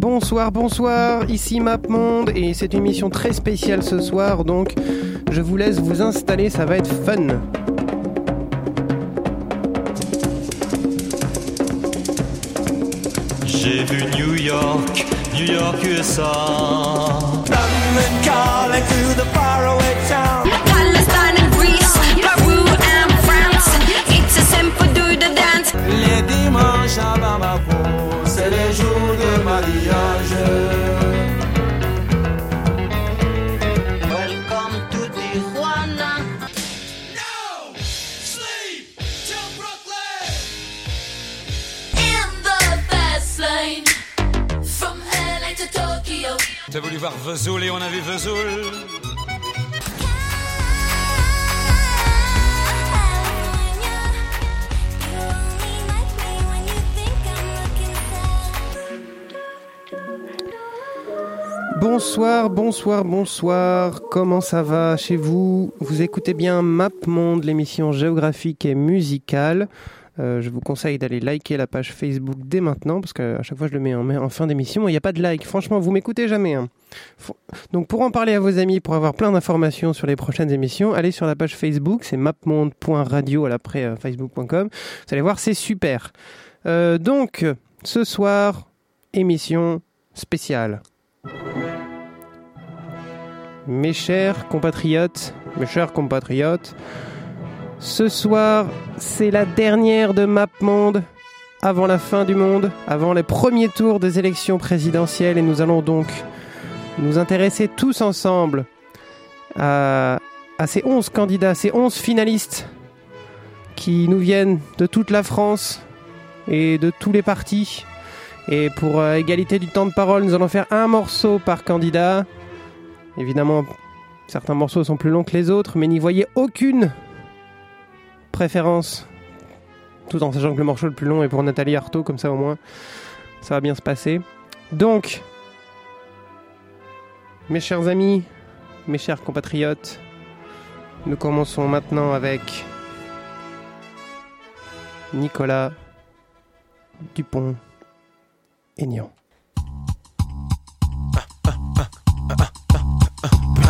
Bonsoir, bonsoir, ici MapMonde et c'est une émission très spéciale ce soir donc je vous laisse vous installer, ça va être fun. J'ai vu New York, New York USA. London calling to the faraway town. Palestine and Greece, Peru and France. It's a simple do the dance. Les dimanches à Bamako, mariage. Welcome to Tijuana. In the fast lane from LA to Tokyo. T'as voulu voir Vesoul et on a vu Vesoul. Bonsoir, bonsoir, bonsoir. Comment ça va chez vous? Vous écoutez bien MapMonde, l'émission géographique et musicale. Euh, je vous conseille d'aller liker la page Facebook dès maintenant parce qu'à chaque fois je le mets en, fin d'émission il n'y a pas de like. Franchement, vous m'écoutez jamais. hein. Donc pour en parler à vos amis, pour avoir plein d'informations sur les prochaines émissions, allez sur la page Facebook, c'est mapmonde.radio à l'après euh, facebook.com. Vous allez voir, c'est super. Euh, donc, ce soir, émission spéciale. Mes chers compatriotes, mes chers compatriotes, ce soir, c'est la dernière de MapMonde avant la fin du monde, avant les premiers tours des élections présidentielles et nous allons donc nous intéresser tous ensemble à, ces 11 candidats, ces 11 finalistes qui nous viennent de toute la France et de tous les partis. Et pour euh, égalité du temps de parole, nous allons faire un morceau par candidat. Évidemment, certains morceaux sont plus longs que les autres, mais n'y voyez aucune préférence. Tout en sachant que le morceau le plus long est pour Nathalie Arthaud, comme ça au moins, ça va bien se passer. Donc, mes chers amis, mes chers compatriotes, nous commençons maintenant avec Nicolas Dupont-Aignan.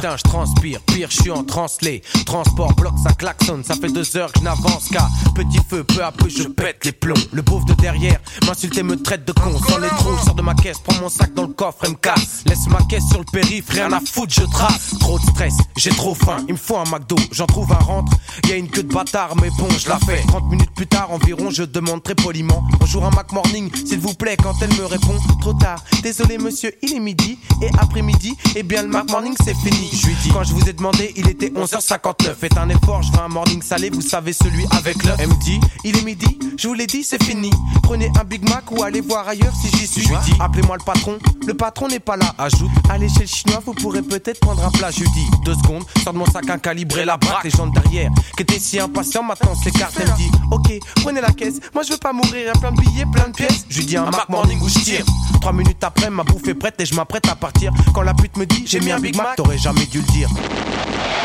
Putain, je transpire, pire, je suis en translé. Transport, bloc, ça klaxonne, ça fait deux heures que je n'avance qu'à petit feu, peu à peu je pète les plombs. Le pauvre de derrière m'insulte et me traite de con. Sans les trous, je sors de ma caisse, prends mon sac dans le coffre et me casse. Laisse ma caisse sur le périph', rien à foutre, je trace. Trop de stress, j'ai trop faim, il me faut un McDo. J'en trouve un rentre, y a une queue de bâtard, mais bon, je la fais. 30 minutes plus tard environ, je demande très poliment. Bonjour un Mac Morning, s'il vous plaît, quand elle me répond, trop tard. Désolé monsieur, il est midi, et après-midi, eh bien le Mac Morning c'est fini. Je lui dis, quand je vous ai demandé, il était 11h59. Faites un effort, je veux un morning salé, vous savez celui avec l'œuf. Elle me dit, il est midi, je vous l'ai dit, c'est fini. Prenez un Big Mac ou allez voir ailleurs si j'y suis. Je lui dis, appelez-moi le patron, le patron n'est pas là. Ajoute, allez chez le chinois, vous pourrez peut-être prendre un plat. Je lui dis, deux secondes, sors de mon sac un calibre et la braque. Les gens de derrière, qui étaient si impatients, maintenant s'écartent. Elle me dit, ok, prenez la caisse, moi je veux pas mourir, y a plein de billets, plein de pièces. Je lui dis, un Mac Morning où je tire. Trois minutes après, ma bouffe est prête et je m'apprête à partir. Quand la pute me dit, j'ai mis un Big Mac, t'aurais jamais dû le dire.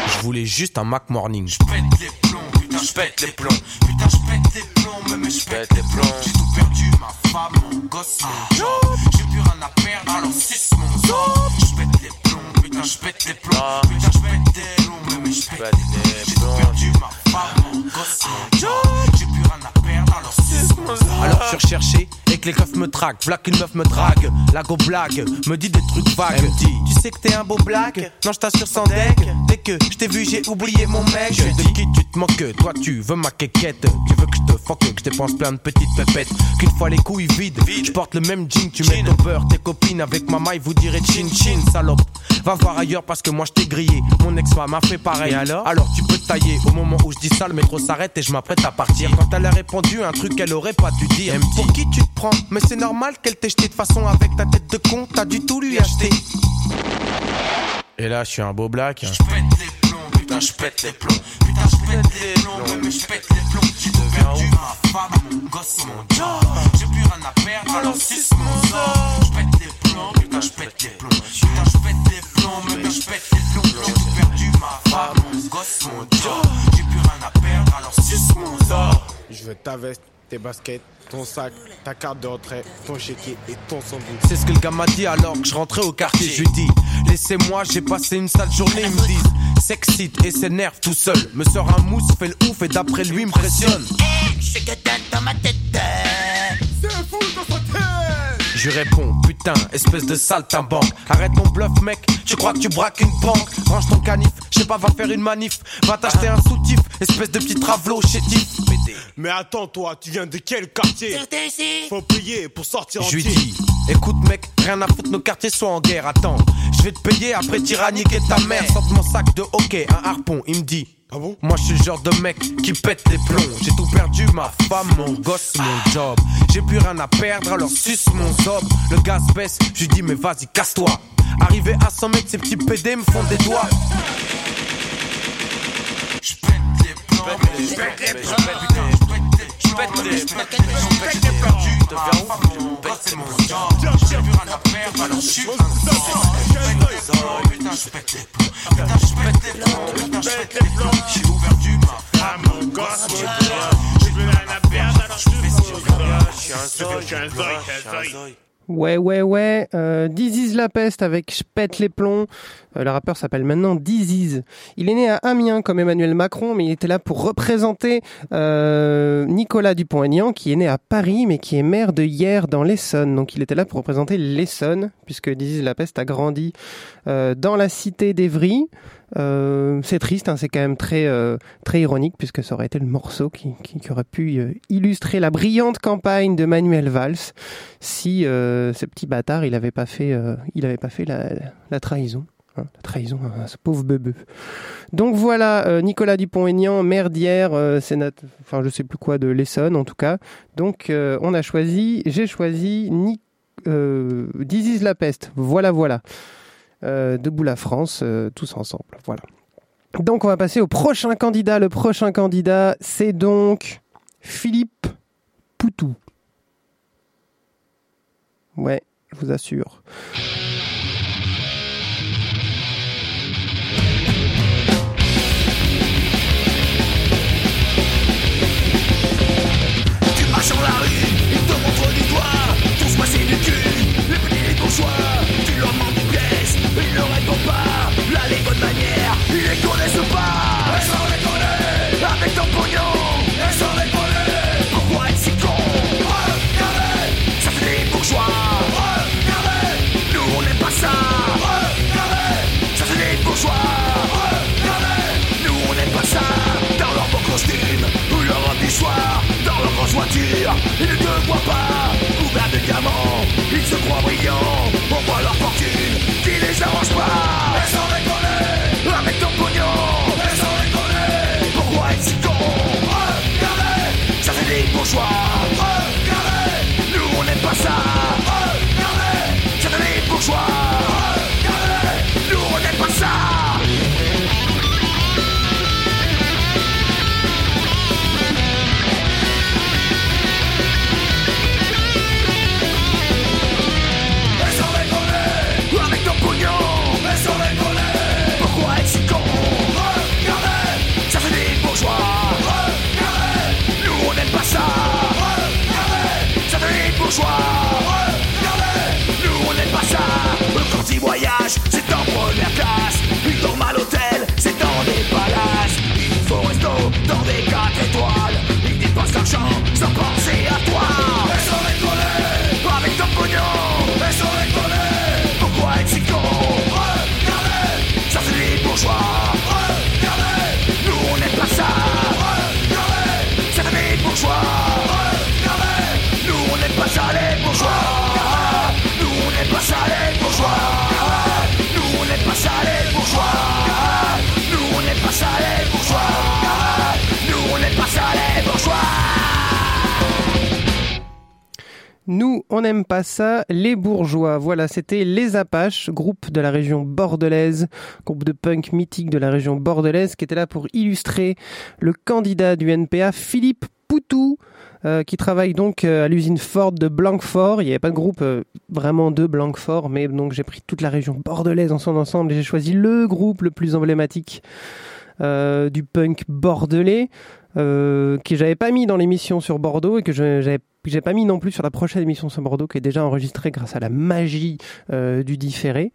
Je voulais juste un Mac Morning. Je pète les plombs, putain, je pète les plombs. Putain, je pète les plombs, mais je pète les plombs. J'ai tout perdu, ma femme, mon gosse, mon job. J'ai plus rien à perdre, alors suce mon job. Je pète les plombs, putain, je pète les plombs. Putain, je pète les plombs, mais je pète les plombs. J'ai tout perdu, ma femme, mon gosse, mon job. J'ai plus rien à perdre, alors suce mon job. Alors je suis recherché et que les keufs me traquent. V'là qu'une meuf me drague. La go blague, me dit des trucs vagues. Elle me dit, tu sais que t'es un beau blague. Non, je t'assure sans deck. Dès que je t'ai vu, j'ai oublié mon mec. Je de qui tu te moques Toi, tu veux ma quéquette. Tu veux que je te fuck, que je dépense plein de petites pépettes. Qu'une fois les couilles vides, je porte le même jean. Tu mets ton beurre, tes copines avec ma maille, vous direz chin chin, salope. Va voir ailleurs parce que moi je t'ai grillé. Mon ex-femme a fait pareil. alors? Alors tu peux tailler. Au moment où je dis ça, le métro s'arrête et je m'apprête à partir. Quand elle a répondu un truc qu'elle aurait pas dû dire. Pour qui tu te prends? Mais c'est normal qu'elle t'ait jeté de façon avec ta tête de con. T'as du tout lui acheter. Et là, je suis un beau black. Je pète les plombs, putain, je pète les plombs. Putain, je pète les plombs, mais je pète les plombs. J'ai tout perdu, ma femme, mon gosse, mon job. J'ai plus rien à perdre, alors suce mon sort. Je pète les plombs, putain, je pète les plombs. Putain, je pète les plombs, mais je pète les plombs. J'ai tout perdu, ma femme, mon gosse, mon job. J'ai plus rien à perdre, alors suce mon sort. Je veux ta veste, tes baskets, ton sac, ta carte de retrait, ton chéquier et ton sandwich. C'est ce que le gars m'a dit alors que je rentrais au quartier. Je lui dis, laissez-moi, j'ai passé une sale journée. Ils me disent, s'excite et s'énerve tout seul. Me sort un mousse, fait le ouf et d'après lui me pressionne. Je que dans ma tête. Je lui réponds, putain, espèce de saltimbanque. Arrête ton bluff, mec, tu crois que tu braques une banque. Range ton canif, je sais pas, va faire une manif. Va t'acheter un soutif, espèce de petit travelot chétif. Mais attends, toi, tu viens de quel quartier? Faut payer pour sortir Je lui entier. dis, écoute mec, rien à foutre, nos quartiers sont en guerre. Attends, je vais te payer après t'iras niquer ta mère. Sorte mon sac de hockey, un harpon. Il me dit, Ah bon? Moi je suis le genre de mec qui pète les plombs. J'ai tout perdu, ma femme, mon gosse, mon job. J'ai plus rien à perdre, alors suce mon zob. Le gaz baisse, je lui dis, mais vas-y, casse-toi. Arrivé à 100 mètres, ces petits PD me font des doigts. Je pète les plombs, les plombs, je pète les plombs, je pète les perdu, de vers où pète mon job. J'ai plus rien à perdre, alors je suis un zob. Je pète les plombs, putain, je pète les plombs, putain, je pète les plombs, putain, je pète les plombs. J'ai ouvert du ma femme, mon gosse, mon job. J'ai plus rien à perdre, alors je fais ce que je veux. Je suis un je suis un je suis un. Ouais, ouais, ouais. Euh, Diziz la peste avec Je pète les plombs. Euh, le rappeur s'appelle maintenant Diziz. Il est né à Amiens comme Emmanuel Macron, mais il était là pour représenter euh, Nicolas Dupont-Aignan, qui est né à Paris, mais qui est maire de hier dans l'Essonne. Donc il était là pour représenter l'Essonne, puisque Diziz la peste a grandi euh, dans la cité d'Evry. C'est triste, hein, c'est quand même très ironique puisque ça aurait été le morceau qui, aurait pu illustrer la brillante campagne de Manuel Valls si ce petit bâtard il avait pas fait la trahison. La trahison ce pauvre bebeu. Donc voilà, euh, Nicolas Dupont-Aignan, maire d'hier, euh, sénat, enfin je sais plus quoi de l'Essonne en tout cas. Donc euh, on a choisi, j'ai choisi Ni, Diziz la peste. Voilà, voilà. Debout la France, tous ensemble. Voilà. Donc on va passer au prochain candidat. Le prochain candidat, c'est donc Philippe Poutou. Ouais, je vous assure. Nous, on n'aime pas ça, les bourgeois. Voilà, c'était Les Apaches, groupe de la région bordelaise, groupe de punk mythique de la région bordelaise, qui était là pour illustrer le candidat du NPA, Philippe Poutou, euh, qui travaille donc euh, à l'usine Ford de Blanquefort. Il n'y avait pas de groupe euh, vraiment de Blanquefort, mais donc j'ai pris toute la région bordelaise en son ensemble et j'ai choisi le groupe le plus emblématique du punk bordelais. Euh, que j'avais pas mis dans l'émission sur Bordeaux et que j'avais j'ai pas mis non plus sur la prochaine émission sur Bordeaux qui est déjà enregistrée grâce à la magie euh, du différé.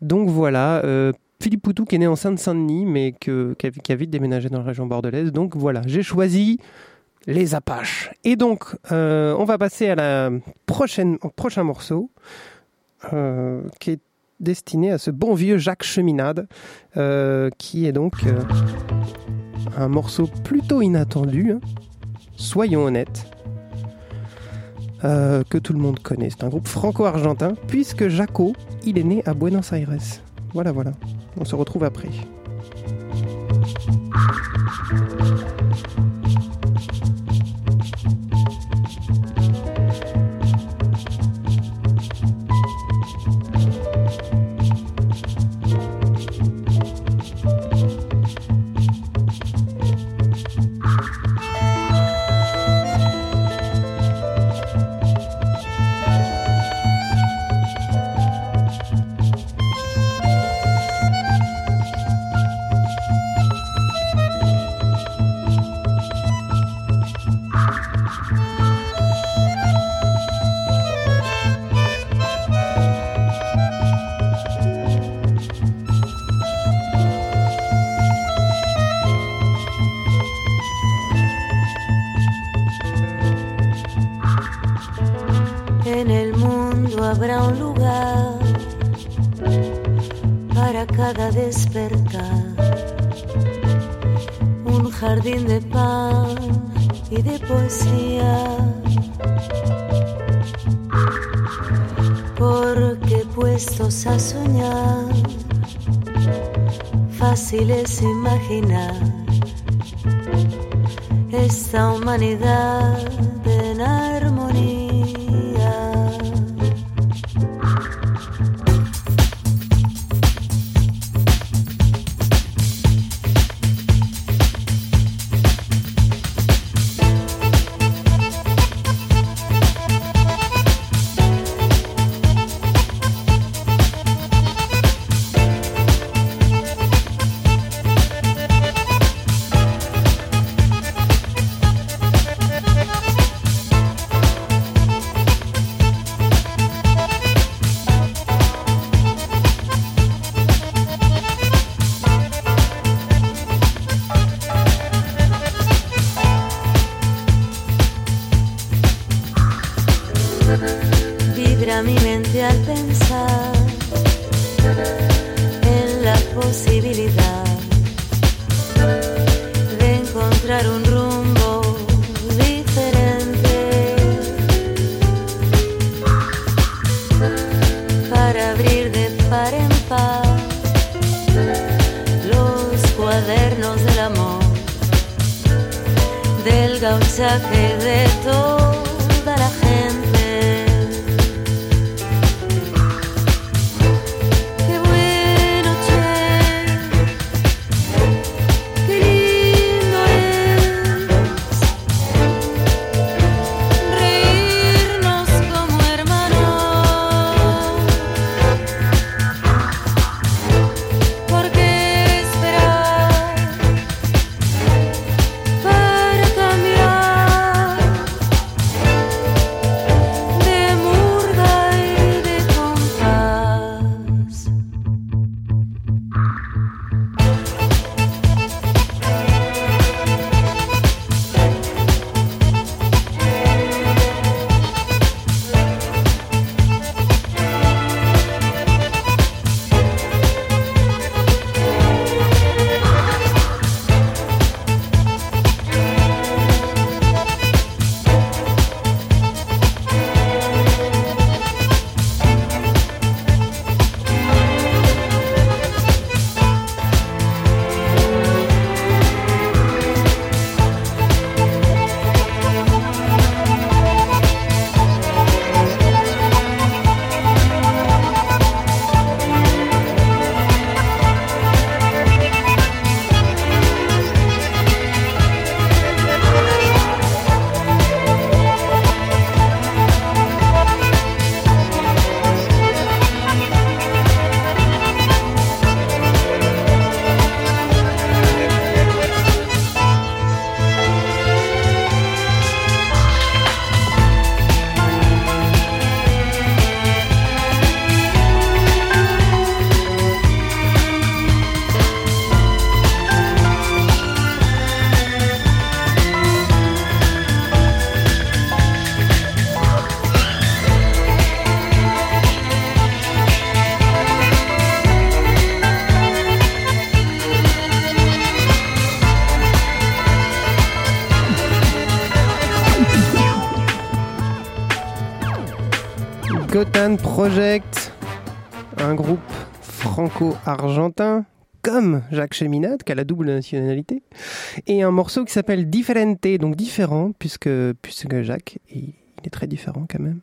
Donc voilà, euh, Philippe Poutou qui est né en Seine-Saint-Denis mais qui, a, vite déménagé dans la région bordelaise. Donc voilà, j'ai choisi les Apaches. Et donc, on va passer à la prochaine, au prochain morceau qui est destiné à ce bon vieux Jacques Cheminade, qui est donc un morceau plutôt inattendu, hein. soyons honnêtes, euh, que tout le monde connaît. C'est un groupe franco-argentin, puisque Jaco, il est né à Buenos Aires. Voilà, voilà. On se retrouve après. Imaginar para abrir de par en par los cuadernos del amor del gauchaje de toda Project, un groupe franco-argentin, comme Jacques Cheminade, qui a la double nationalité, et un morceau qui s'appelle Differente, donc différent, puisque, puisque Jacques, il, est très différent quand même.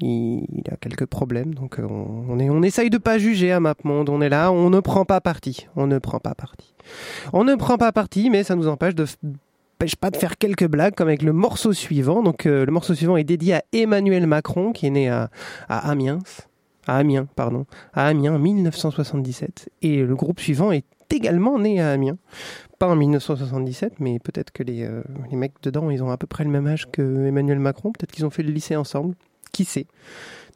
Il, a quelques problèmes, donc on, on, on essaye de pas juger à MapMonde, on est là, on ne prend pas parti, on ne prend pas parti. On ne prend pas parti, mais ça nous empêche de empêche pas de faire quelques blagues comme avec le morceau suivant. Donc euh, le morceau suivant est dédié à Emmanuel Macron qui est né à, à Amiens, à Amiens pardon, à Amiens en 1977 et le groupe suivant est également né à Amiens. Pas en 1977, mais peut-être que les, euh, les mecs dedans, ils ont à peu près le même âge que Emmanuel Macron. Peut-être qu'ils ont fait le lycée ensemble. Qui sait?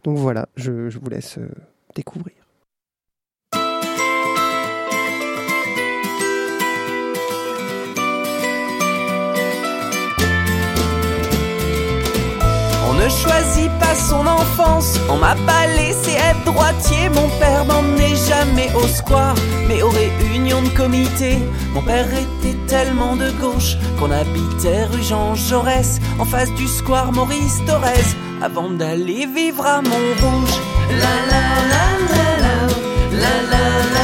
Donc voilà, je, je vous laisse euh, découvrir. On ne choisit pas son enfance. On m'a pas laissé être droitier. Mon père m'emmenait jamais au square, mais aux réunions de comité. Mon père était tellement de gauche qu'on habitait rue Jean Jaurès, en face du square Maurice Thorez, avant d'aller vivre à Montrouge. La la la, la la la la la,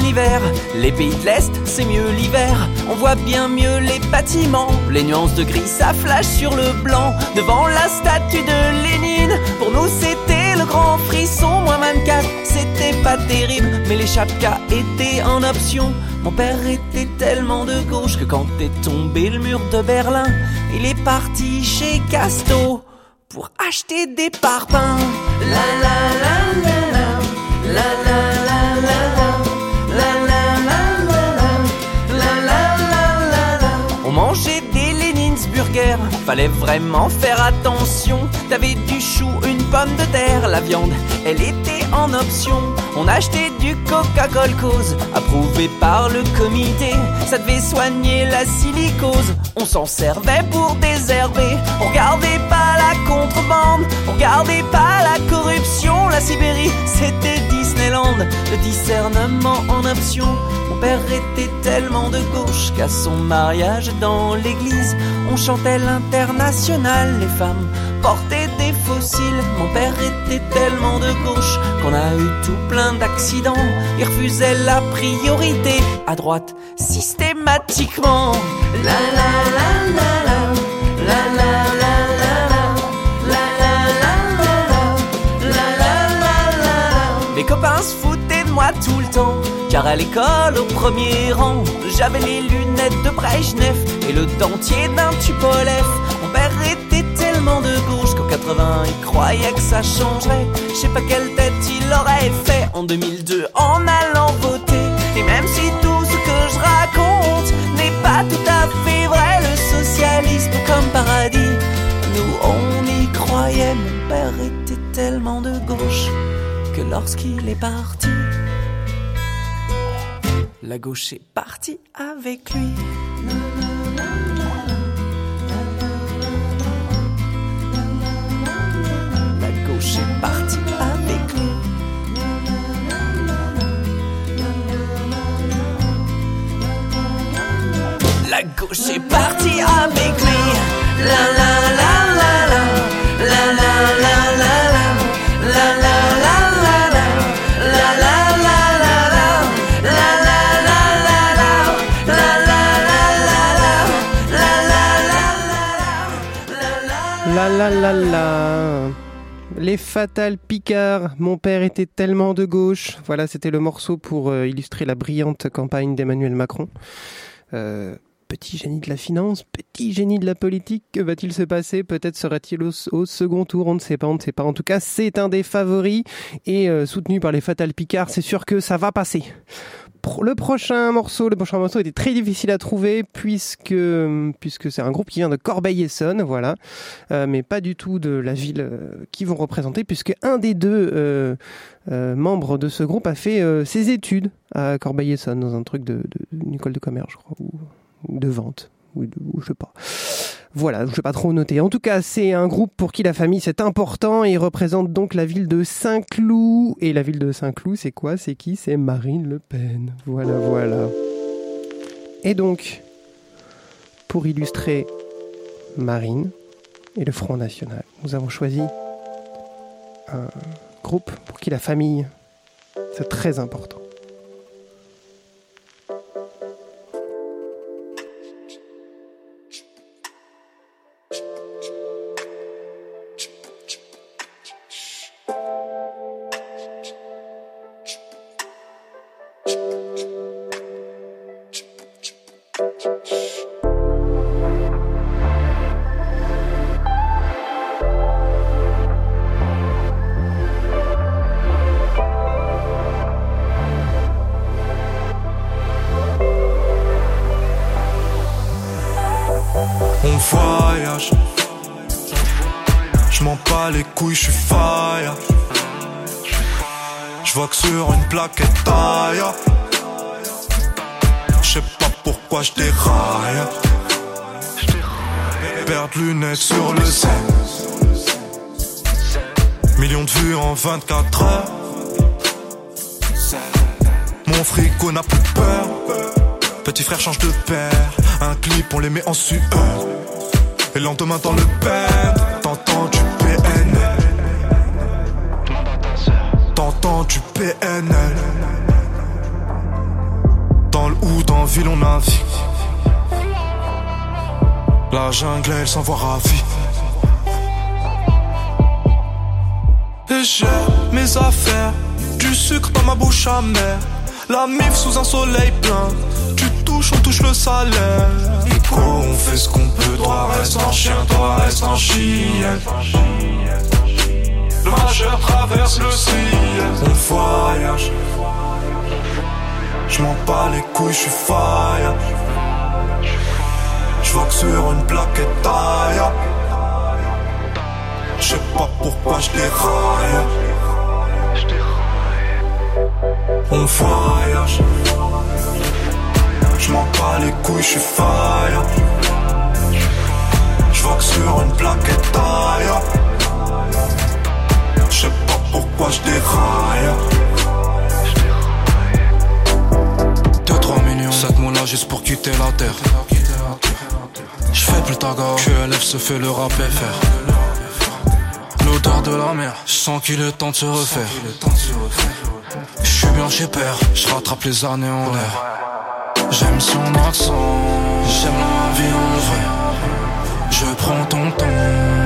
L'hiver, les pays de l'Est c'est mieux l'hiver. On voit bien mieux les bâtiments, les nuances de gris ça flash sur le blanc. Devant la statue de Lénine, pour nous c'était le grand frisson. Moins 24, c'était pas terrible, mais les chapkas étaient en option. Mon père était tellement de gauche que quand est tombé le mur de Berlin, il est parti chez Casto pour acheter des parpaings. La la la, la la la la la, Fallait vraiment faire attention. T'avais du chou, une pomme de terre, la viande, elle était en option. On achetait du Coca-Cola cause, approuvé par le comité. Ça devait soigner la silicose. On s'en servait pour désherber. On regardait pas la contrebande, on regardait pas la corruption. La Sibérie, c'était Disneyland, le discernement en option. Mon père était tellement de gauche qu'à son mariage dans l'église, on chantait l'international. Les femmes portaient des fossiles. Mon père était tellement de gauche qu'on a eu tout plein d'accidents. Il refusait la priorité à droite systématiquement. La la la la la. Mes copains se foutaient de moi temps. Car à l'école, au premier rang, j'avais les lunettes de Brejnev et le dentier d'un Tupolev. Mon père était tellement de gauche qu'en 80, il croyait que ça changerait. Je sais pas quelle tête il aurait fait en 2002 en allant voter. Et même si tout ce que je raconte n'est pas tout à fait vrai, le socialisme comme paradis, nous on y croyait. Mon père était tellement de gauche que lorsqu'il est parti, la gauche est partie avec lui. La gauche est partie avec lui. La gauche est partie avec lui. La la la Les Fatal Picards. Mon père était tellement de gauche. Voilà, c'était le morceau pour euh, illustrer la brillante campagne d'Emmanuel Macron. Euh, petit génie de la finance, petit génie de la politique. Que va-t-il se passer? Peut-être sera-t-il au, au second tour. On ne sait pas, on ne sait pas. En tout cas, c'est un des favoris et euh, soutenu par les Fatal Picards. C'est sûr que ça va passer. Le prochain morceau, le prochain morceau était très difficile à trouver puisque puisque c'est un groupe qui vient de Corbeil-Essonnes, voilà, Euh, mais pas du tout de la ville euh, qu'ils vont représenter puisque un des deux euh, euh, membres de ce groupe a fait euh, ses études à Corbeil-Essonnes dans un truc de, de une école de commerce, je crois, ou, de vente, ou, ou je sais pas. Voilà, je vais pas trop noter. En tout cas, c'est un groupe pour qui la famille c'est important et il représente donc la ville de Saint-Cloud. Et la ville de Saint-Cloud, c'est quoi? C'est qui? C'est Marine Le Pen. Voilà, voilà. Et donc, pour illustrer Marine et le Front National. Nous avons choisi un groupe pour qui la famille, c'est très important. Petit frère change de père. Un clip, on les met en sueur. Et le lendemain dans le bed, t'entends du PNL. T'entends du PNL. Dans le hood, en ville, on navigue. La jungle, elle s'envoie ravie. Et j'ai mes affaires, du sucre dans ma bouche amère. La mif sous un soleil plein, on touche le salaire. Nico, on fait ce qu'on peut, toi reste en chien, toi reste en chienne. Le majeur traverse le ciel, on voyage. Je m'en bats les couilles, je suis fire. Je que sur une plaquette taille. Je sais pas pourquoi je déraille. On voyage. Je m'en bats les couilles, je suis fire. Je que sur une plaquette taille. Je sais pas pourquoi je déraille. 2-3 millions, 7 mois là juste pour quitter la terre. Je fais plus ta gare, QLF se fait le rap FR. L'odeur de la mer, je sens qu'il est temps de se refaire. Je suis bien chez père, je rattrape les années en l'air. J'aime son accent, j'aime la vie en vrai. Je prends ton temps,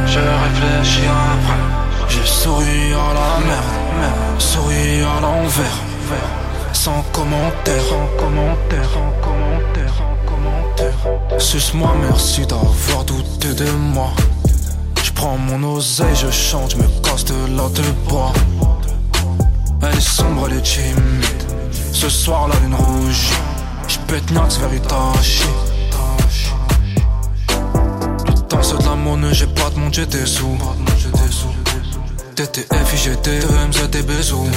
je réfléchis après. J'ai souri à la merde, souri à l'envers. Sans commentaire, sans commentaire, sans commentaire, sans commentaire. Suce-moi, merci d'avoir douté de moi. Je prends mon oseille, je chante, je me casse de là de bois. Elle est sombre, elle est timide. Ce soir, la lune rouge. Je pète Nax vers Itachi. Le temps c'est de la monnaie, j'ai pas de monde, j'ai des sous. TTF, IGT, EMZ, des bisous.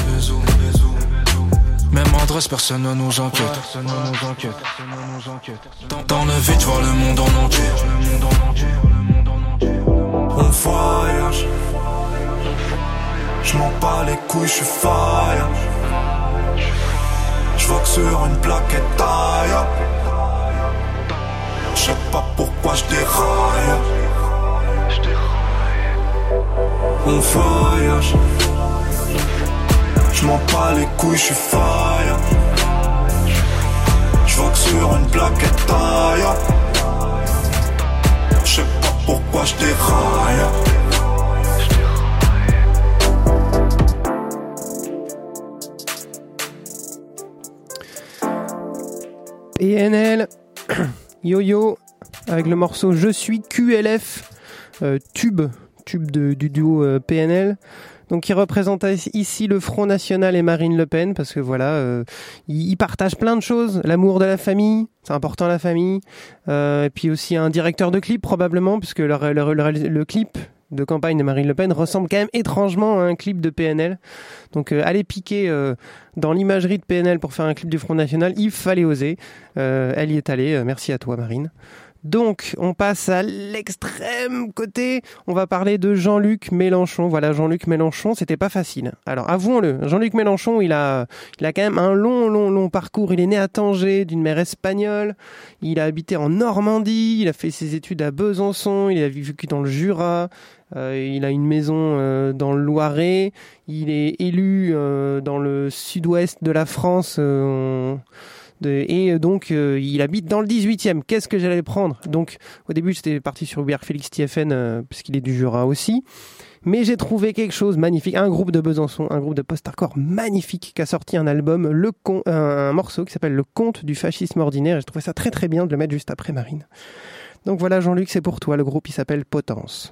Même adresse, personne ne nous enquête. Dans- le vide, vois le monde en entier. On voyage. Je m'en bats les couilles, je fire. Je vois que sur une plaquette taille. Je sais pas pourquoi je déraille. On voyage. Je m'en bats les couilles, je suis fire. Je vois que sur une plaquette taille. Je sais pas pourquoi je déraille. PNL, Yo-Yo, avec le morceau Je suis QLF, euh, tube, tube de- du duo euh, PNL. Donc qui représente ici le Front National et Marine Le Pen, parce que voilà, euh, ils, partagent plein de choses. L'amour de la famille, c'est important la famille. Et puis aussi un directeur de clip probablement, puisque le clip de campagne de Marine Le Pen ressemble quand même étrangement à un clip de PNL. Donc euh, aller piquer euh, dans l'imagerie de PNL pour faire un clip du Front National, il fallait oser. Euh, elle y est allée. Euh, merci à toi Marine. Donc, on passe à l'extrême côté. On va parler de Jean-Luc Mélenchon. Voilà, Jean-Luc Mélenchon, c'était pas facile. Alors, avouons-le, Jean-Luc Mélenchon, il a, il a quand même un long, long, long parcours. Il est né à Tanger, d'une mère espagnole. Il a habité en Normandie. Il a fait ses études à Besançon. Il a vécu dans le Jura. Euh, il a une maison euh, dans le Loiret. Il est élu euh, dans le sud-ouest de la France. et donc, euh, il habite dans le 18e. Qu'est-ce que j'allais prendre? Donc, au début, j'étais parti sur Hubert Félix Thieffen, euh, parce est du Jura aussi. Mais j'ai trouvé quelque chose magnifique, un groupe de Besançon, un groupe de post-hardcore magnifique qui a sorti un album, le con, un, un morceau qui s'appelle Le Conte du fascisme ordinaire. Et je trouvais ça très très bien de le mettre juste après Marine. Donc voilà, Jean-Luc, c'est pour toi. Le groupe, il s'appelle. Potence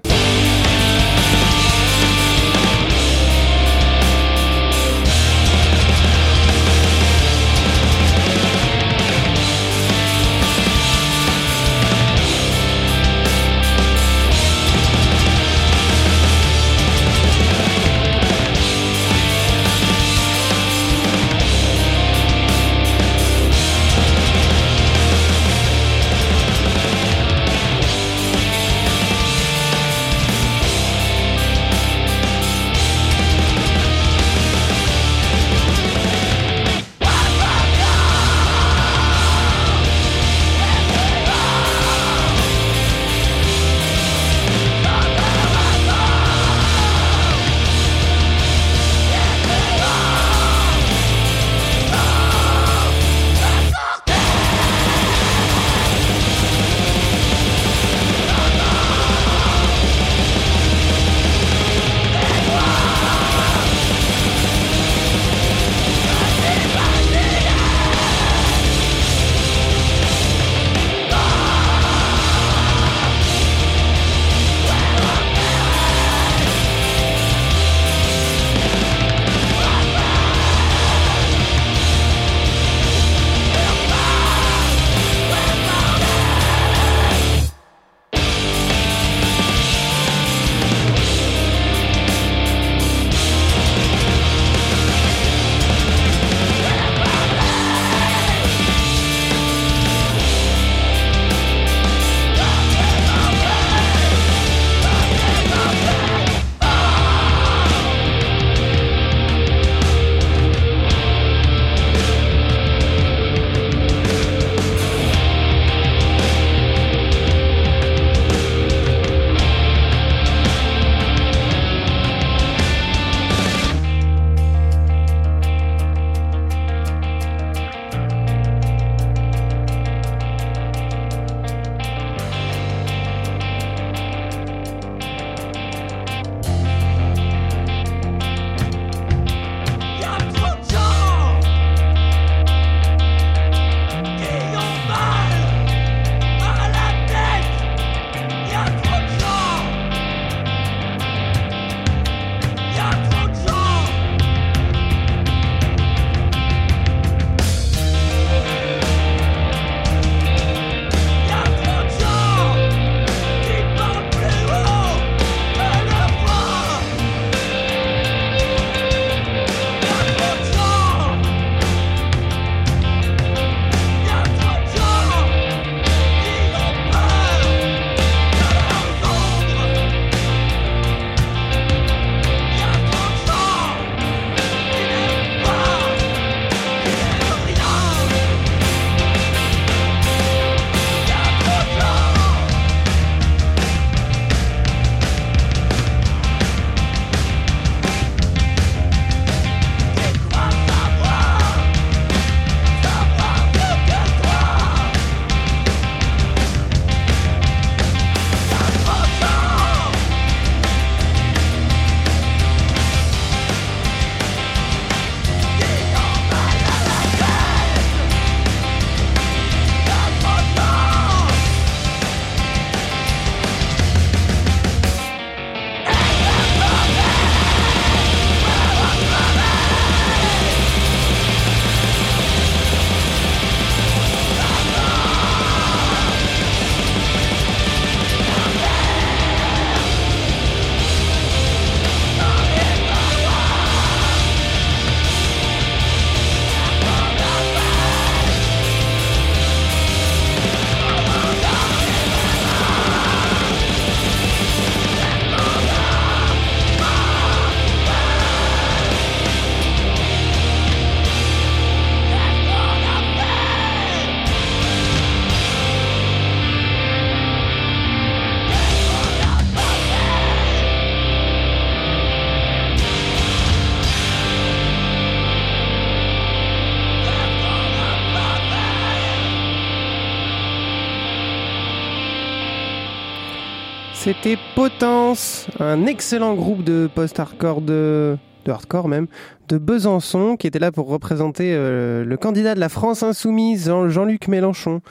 Potence, un excellent groupe de post-hardcore de, de hardcore même, de Besançon, qui était là pour représenter euh, le candidat de la France insoumise, Jean- Jean-Luc Mélenchon.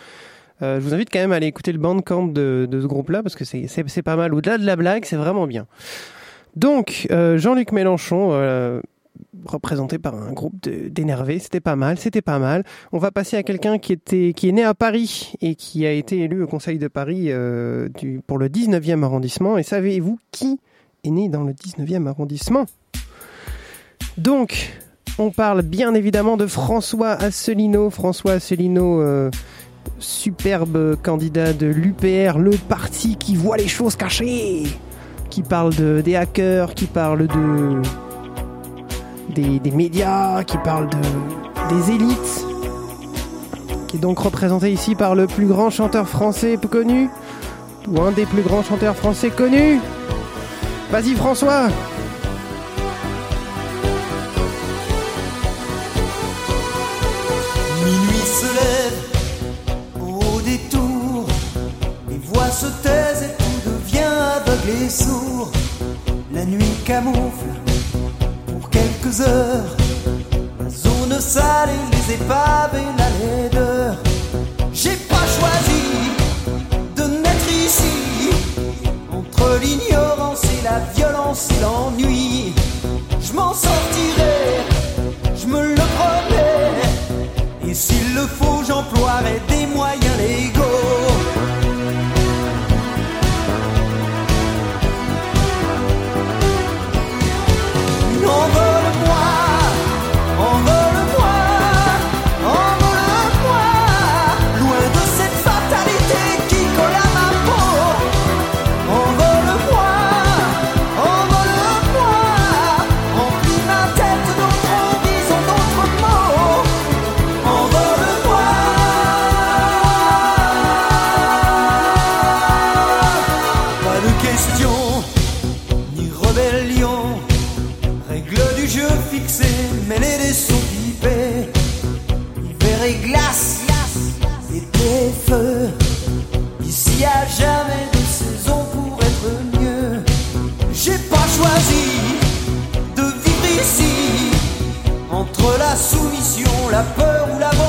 Euh, je vous invite quand même à aller écouter le bandcamp de, de ce groupe-là, parce que c'est- pas mal. Au-delà de la blague, c'est vraiment bien. Donc, euh, Jean-Luc Mélenchon, représenté par un groupe d'énervés, c'était pas mal, c'était pas mal. On va passer à quelqu'un qui est né à Paris et qui a été élu au Conseil de Paris euh, pour le 19e arrondissement. Et savez-vous qui est né dans le 19e arrondissement? Donc, on parle bien évidemment de François Asselineau. François Asselineau, euh, superbe candidat de l'UPR, le parti qui voit les choses cachées, qui parle de, des hackers, qui parle de des, médias, qui parle de, des élites, qui est donc représenté ici par le plus grand chanteur français connu, ou un des plus grands chanteurs français connus. Vas-y François Minuit se lève au détour, les voix se taisent et tout devient aveugle et sourd. La nuit camoufle la zone sale et les épaves et la laideur. J'ai pas choisi de naître ici, entre l'ignorance et la violence et l'ennui. Je m'en sortirai, je me le promets. Et s'il le faut, j'emploierai des moyens la peur ou l'abandon,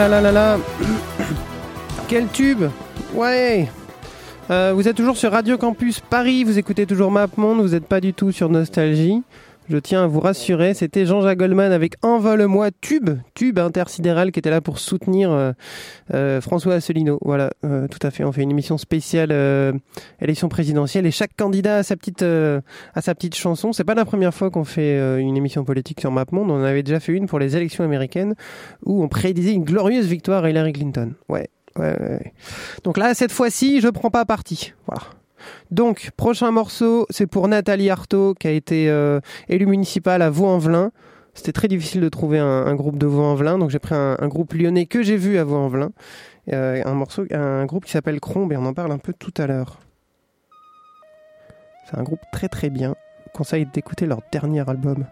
Quel tube. Ouais. Euh, Vous êtes toujours sur Radio Campus Paris, vous écoutez toujours MapMonde, vous n'êtes pas du tout sur Nostalgie. Je tiens à vous rassurer, c'était Jean-Jacques Goldman avec Envole-moi Tube, Tube intersidéral qui était là pour soutenir euh, euh, François Asselineau. Voilà, euh, tout à fait. On fait une émission spéciale élection présidentielle et chaque candidat a sa petite a sa petite chanson. C'est pas la première fois qu'on fait une émission politique sur MapMonde. On avait déjà fait une pour les élections américaines où on prédisait une glorieuse victoire à Hillary Clinton. Ouais. Ouais, ouais, ouais. Donc là, cette fois-ci, je prends pas parti. Voilà. Donc, prochain morceau, c'est pour Nathalie Artaud, qui a été euh, élue municipale à Vaux-en-Velin. C'était très difficile de trouver un, groupe de Vaux-en-Velin, donc j'ai pris un, groupe lyonnais que j'ai vu à Vaux-en-Velin. Euh, un morceau, un groupe qui s'appelle Crombe, et on en parle un peu tout à l'heure. C'est un groupe très très bien. Je conseille d'écouter leur dernier album.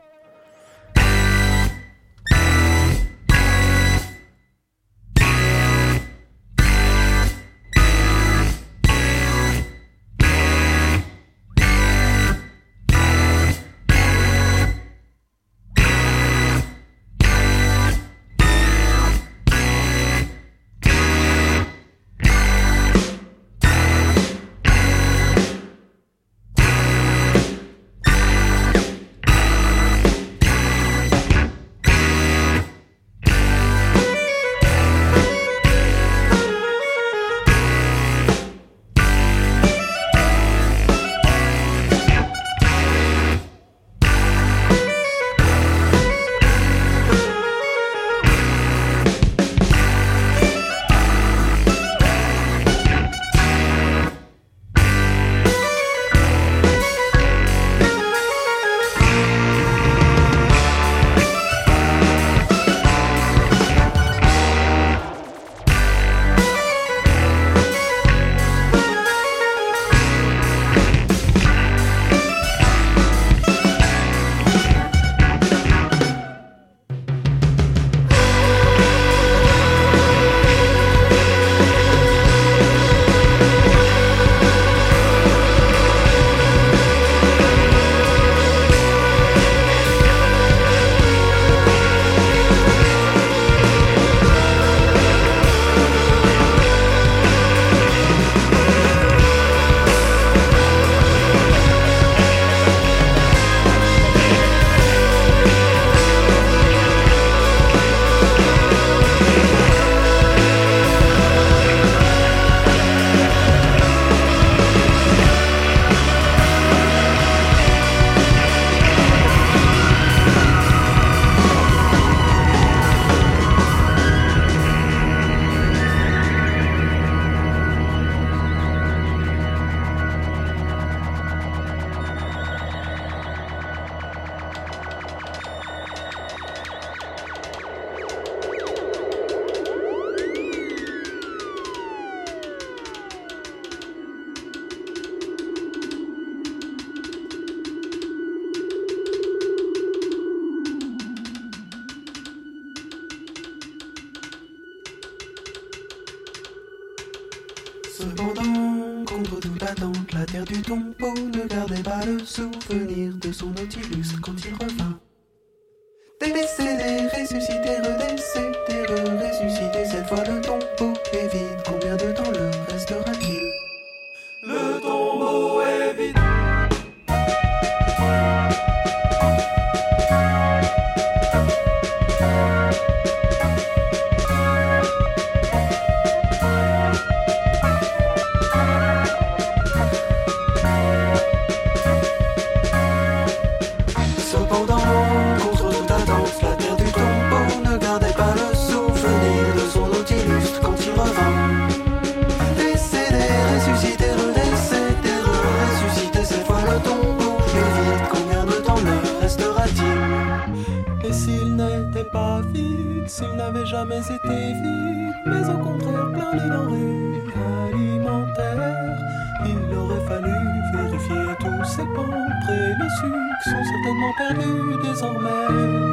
Sont certainement perdus désormais.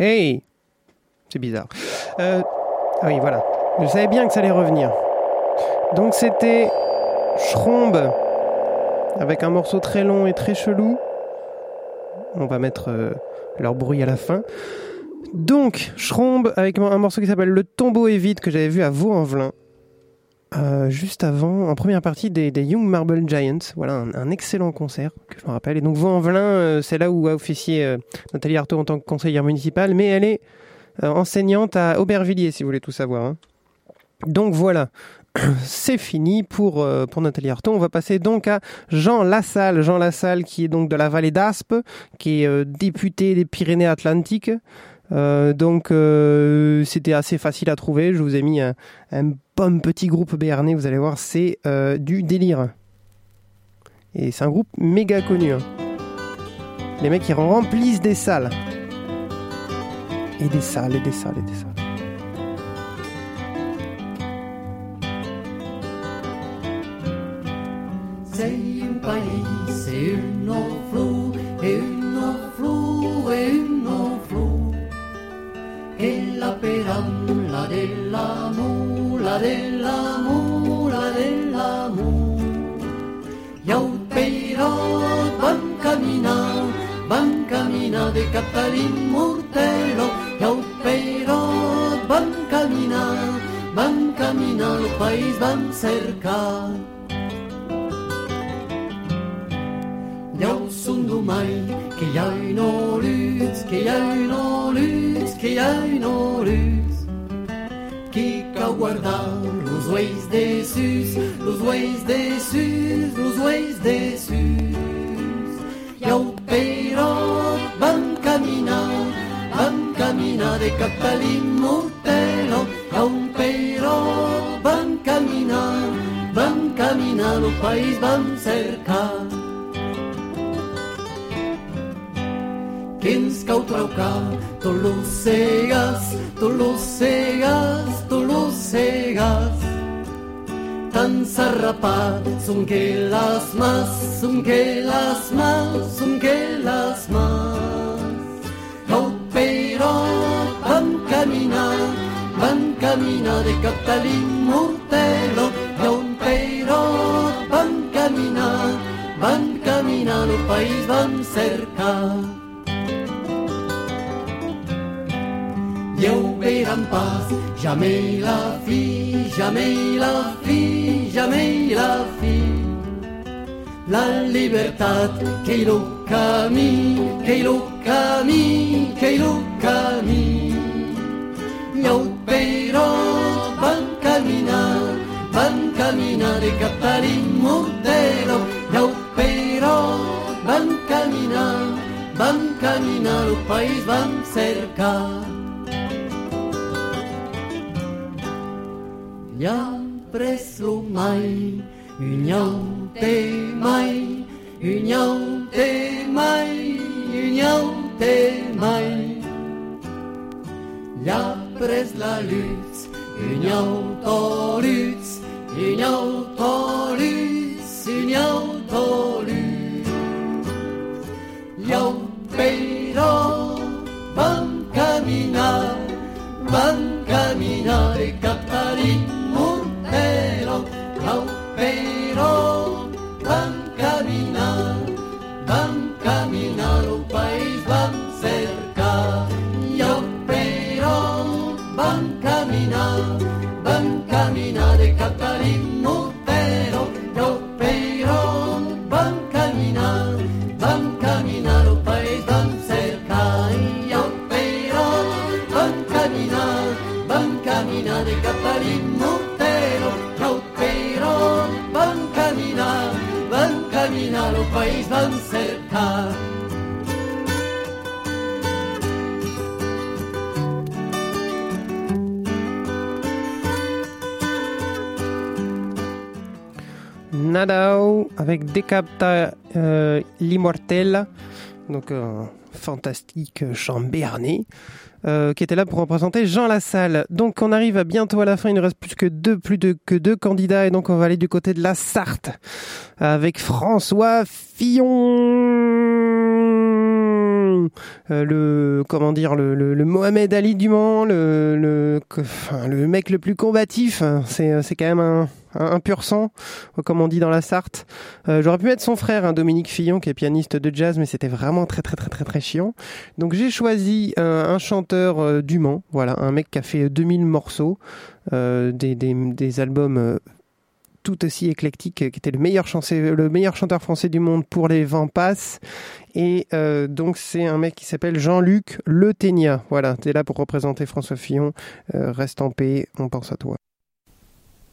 Hey C'est bizarre. Ah oui, voilà. Je savais bien que ça allait revenir. Donc c'était Schrombe avec un morceau très long et très chelou. On va mettre euh, leur bruit à la fin. Donc, Schrombe avec un morceau qui s'appelle Le tombeau est vide que j'avais vu à Vaux-en-Velin. Euh, juste avant, en première partie des, des Young Marble Giants. Voilà, un, un excellent concert que je me rappelle. Et donc, Vaux-en-Velin, euh, c'est là où a officié euh, Nathalie Arthaud en tant que conseillère municipale, mais elle est euh, enseignante à Aubervilliers, si vous voulez tout savoir. hein. Donc voilà, c'est fini pour, euh, pour Nathalie Arthaud. On va passer donc à Jean Lassalle. Jean Lassalle qui est donc de la vallée d'Aspe, qui est euh, député des Pyrénées-Atlantiques. Euh, donc euh, c'était assez facile à trouver. Je vous ai mis un, un petit groupe béarnais. Vous allez voir, c'est euh, du délire. Et c'est un groupe méga connu. hein. Les mecs ils remplissent des salles. Et des salles, et des salles, et des salles. Sei un país e un no flu, e un no flu, e un no flu. E la peralla della mula de la mula de l'amour. I a un peirot van caminar, van caminar de cap a l'immortelo. Un peirot van caminar, van caminar, el país van cercar. Jausson du mig, que hi ha una luz, que hi ha una luz, que hi ha una luz. Qui cau guardar los de sus, los de sus, los uells de sus. Iau peirot van caminar, van caminar de Catalín Mortelo. Iau peirot van caminar, van caminar, el país van cercar. Kings Cautrauca, Tolosegas, Tolosegas, Tolosegas. Tan zarrapa, son que las más, son que las más, son que las más. Caupeiro, van camina, van camina de Catalín Murtelo. Caupeiro, van camina, van camina, los país van cerca. Déu verán paz, jamais la fi, jamais la fi, jamais la fi. La libertad que au camí, que au camí, que au camí. Iau però van caminar, van caminar de Catalín Mortero. Iau però van caminar, van caminar, el país van cercar. União preço mai, união te mai, união te mai, união te mai. Ja pres la lutz, união to lutz, união to lutz, união to lutz. Iau peiro, van caminar, van caminar e captarit. Beethoven. Avec Decapta euh, l'Immortel, donc un fantastique chant béarnais, euh, qui était là pour représenter Jean Lassalle. Donc on arrive à bientôt à la fin, il ne reste plus que deux, plus de, que deux candidats, et donc on va aller du côté de la Sarthe avec François Fillon. Euh, le comment dire le, Mohamed Ali du Mans, le le, mec le plus combatif, c'est quand même un, un, pur sang, comme on dit dans la Sarthe. Euh, J'aurais pu mettre son frère, hein, Dominique Fillon, qui est pianiste de jazz, mais c'était vraiment très très très très très chiant. Donc j'ai choisi un, un chanteur euh, du Mans, voilà, un mec qui a fait 2000 morceaux, euh, des, des, des albums euh, tout aussi éclectiques, qui était le meilleur, le meilleur chanteur français du monde pour les vents passent. Et euh, donc c'est un mec qui s'appelle Jean-Luc Le Ténia. Voilà, t'es là pour représenter François Fillon. Euh, reste en paix, on pense à toi.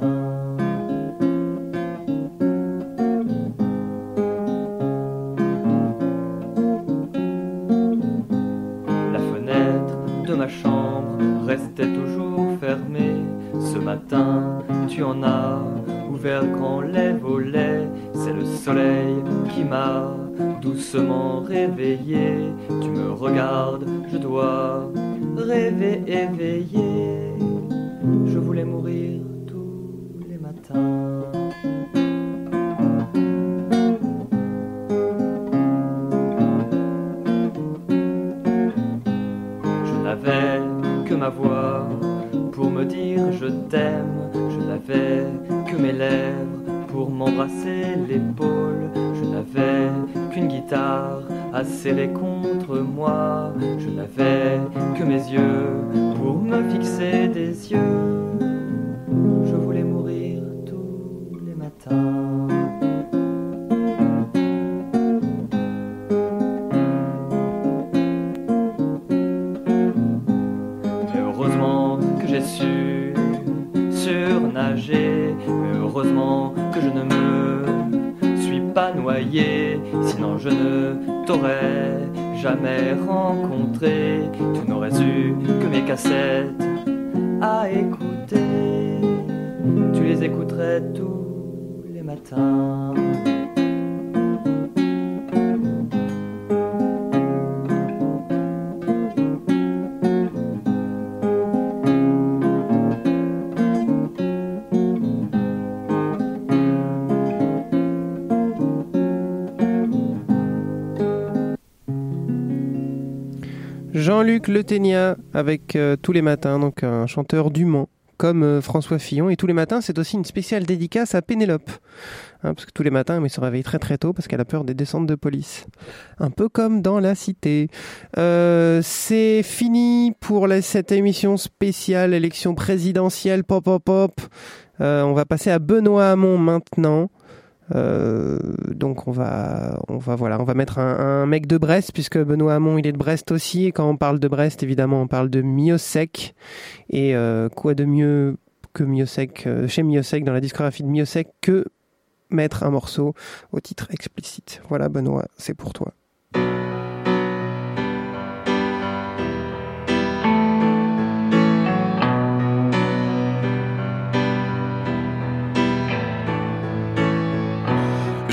La fenêtre de ma chambre restait toujours fermée. Ce matin, tu en as ouvert grand les volets. C'est le soleil qui m'a doucement réveillé. Tu me regardes, je dois rêver éveillé. Je voulais mourir pour me dire je t'aime. Je n'avais que mes lèvres pour m'embrasser l'épaule. Je n'avais qu'une guitare à serrer contre moi. Je n'avais que mes yeux pour me fixer des yeux. Je voulais mourir tous les matins. Sinon je ne t'aurais jamais rencontré. Tu n'aurais eu que mes cassettes à écouter. Tu les écouterais tous les matins. Jean-Luc Le Ténia avec euh, tous les matins, donc un chanteur du Mans comme euh, François Fillon. Et tous les matins, c'est aussi une spéciale dédicace à Pénélope. Hein, parce que tous les matins, elle se réveille très très tôt parce qu'elle a peur des descentes de police. Un peu comme dans la cité. Euh, c'est fini pour cette émission spéciale élection présidentielle pop pop pop. On va passer à Benoît Hamon maintenant. Euh, donc on va, on va voilà, on va mettre un, mec de Brest puisque Benoît Hamon il est de Brest aussi. Et quand on parle de Brest, évidemment, on parle de Miosec. Et euh, quoi de mieux que Miosec euh, chez Miosec dans la discographie de Miosec que mettre un morceau au titre explicite. Voilà Benoît, c'est pour toi.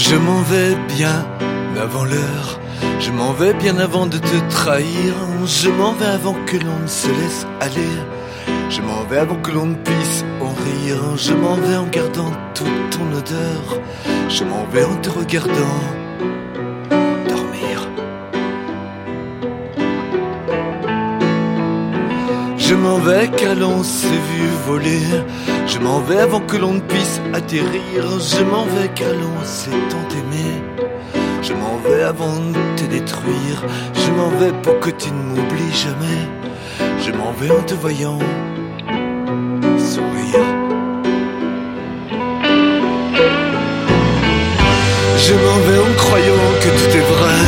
Je m'en vais bien avant l'heure. Je m'en vais bien avant de te trahir. Je m'en vais avant que l'on ne se laisse aller. Je m'en vais avant que l'on ne puisse en rire. Je m'en vais en gardant toute ton odeur. Je m'en vais en te regardant Je m'en vais car l'on s'est vu voler. Je m'en vais avant que l'on ne puisse atterrir. Je m'en vais car l'on s'est tant aimé. Je m'en vais avant de te détruire. Je m'en vais pour que tu ne m'oublies jamais. Je m'en vais en te voyant sourire. Je m'en vais en croyant que tout est vrai.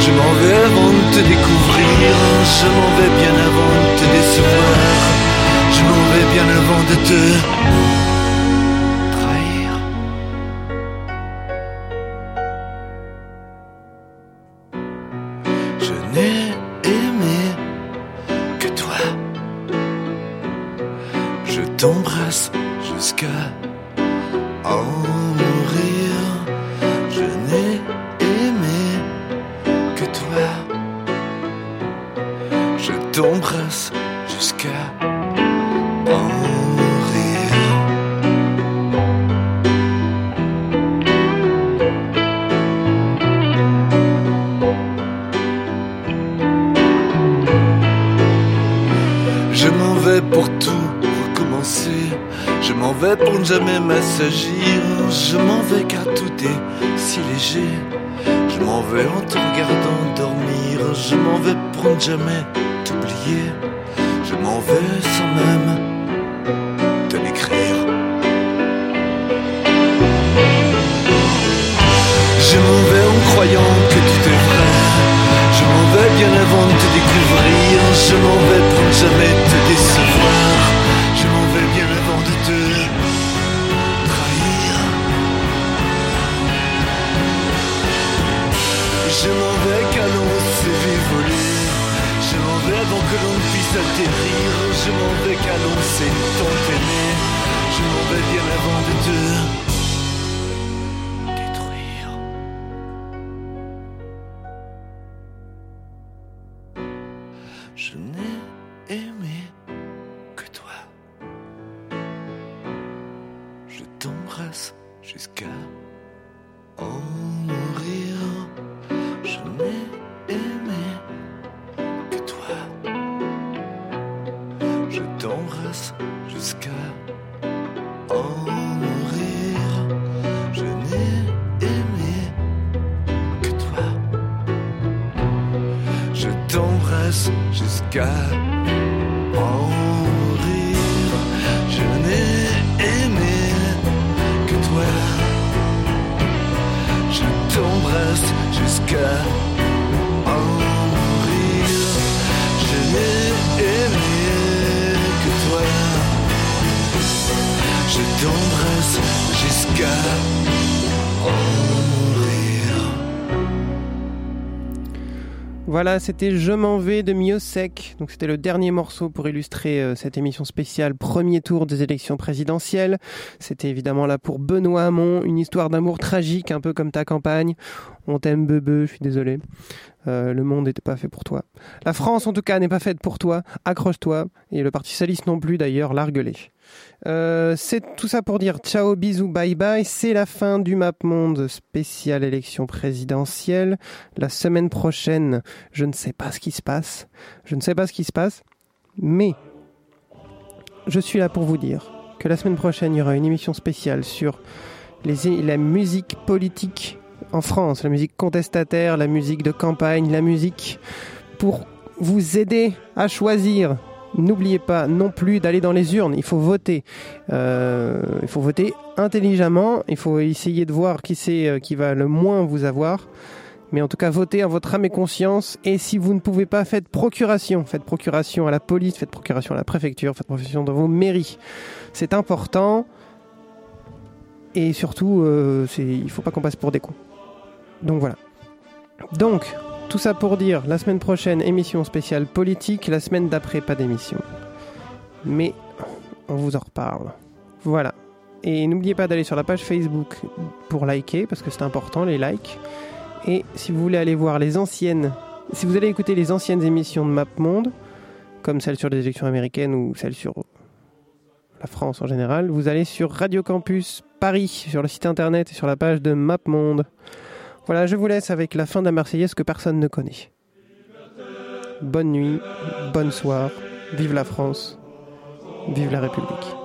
Je m'en vais avant de te découvrir. Je m'en vais bien avant Je m'en vais bien avant de te jamais m'assagir. Je m'en vais car tout est si léger. Je m'en vais en te regardant dormir. Je m'en vais pour ne jamais t'oublier. Je m'en vais sans même te l'écrire. Je m'en vais en croyant que tout est vrai. Je m'en vais bien avant de te découvrir. Je m'en vais pour ne jamais te décevoir. Je m'en vais s'est tant aimé. Je m'en vais bien avant de te Voilà, c'était Je m'en vais de Miosec. Donc c'était le dernier morceau pour illustrer euh, cette émission spéciale premier tour des élections présidentielles. C'était évidemment là pour Benoît Hamon, une histoire d'amour tragique, un peu comme ta campagne. On t'aime bebe, je suis désolé. Euh, le monde n'était pas fait pour toi. La France en tout cas n'est pas faite pour toi. Accroche-toi. Et le Parti socialiste non plus d'ailleurs, largue-les. Euh, c'est tout ça pour dire ciao, bisous, bye bye. C'est la fin du Map Monde spécial élection présidentielle. La semaine prochaine, je ne sais pas ce qui se passe. Je ne sais pas ce qui se passe. Mais je suis là pour vous dire que la semaine prochaine, il y aura une émission spéciale sur la musique politique en France, la musique contestataire, la musique de campagne, la musique pour vous aider à choisir. N'oubliez pas non plus d'aller dans les urnes, il faut voter. Euh, il faut voter intelligemment, il faut essayer de voir qui c'est euh, qui va le moins vous avoir. Mais en tout cas, votez en votre âme et conscience. Et si vous ne pouvez pas, faites procuration. Faites procuration à la police, faites procuration à la préfecture, faites procuration dans vos mairies. C'est important. Et surtout, euh, il ne faut pas qu'on passe pour des cons. Donc voilà. Donc, tout ça pour dire, la semaine prochaine, émission spéciale politique. La semaine d'après, pas d'émission. Mais on vous en reparle. Voilà. Et n'oubliez pas d'aller sur la page Facebook pour liker, parce que c'est important, les likes. Et si vous voulez aller voir les anciennes, si vous allez écouter les anciennes émissions de MapMonde, comme celle sur les élections américaines ou celle sur la France en général, vous allez sur Radio Campus Paris, sur le site internet et sur la page de MapMonde. Voilà, je vous laisse avec la fin de la Marseillaise que personne ne connaît. Bonne nuit, bonne soirée, vive la France, vive la République.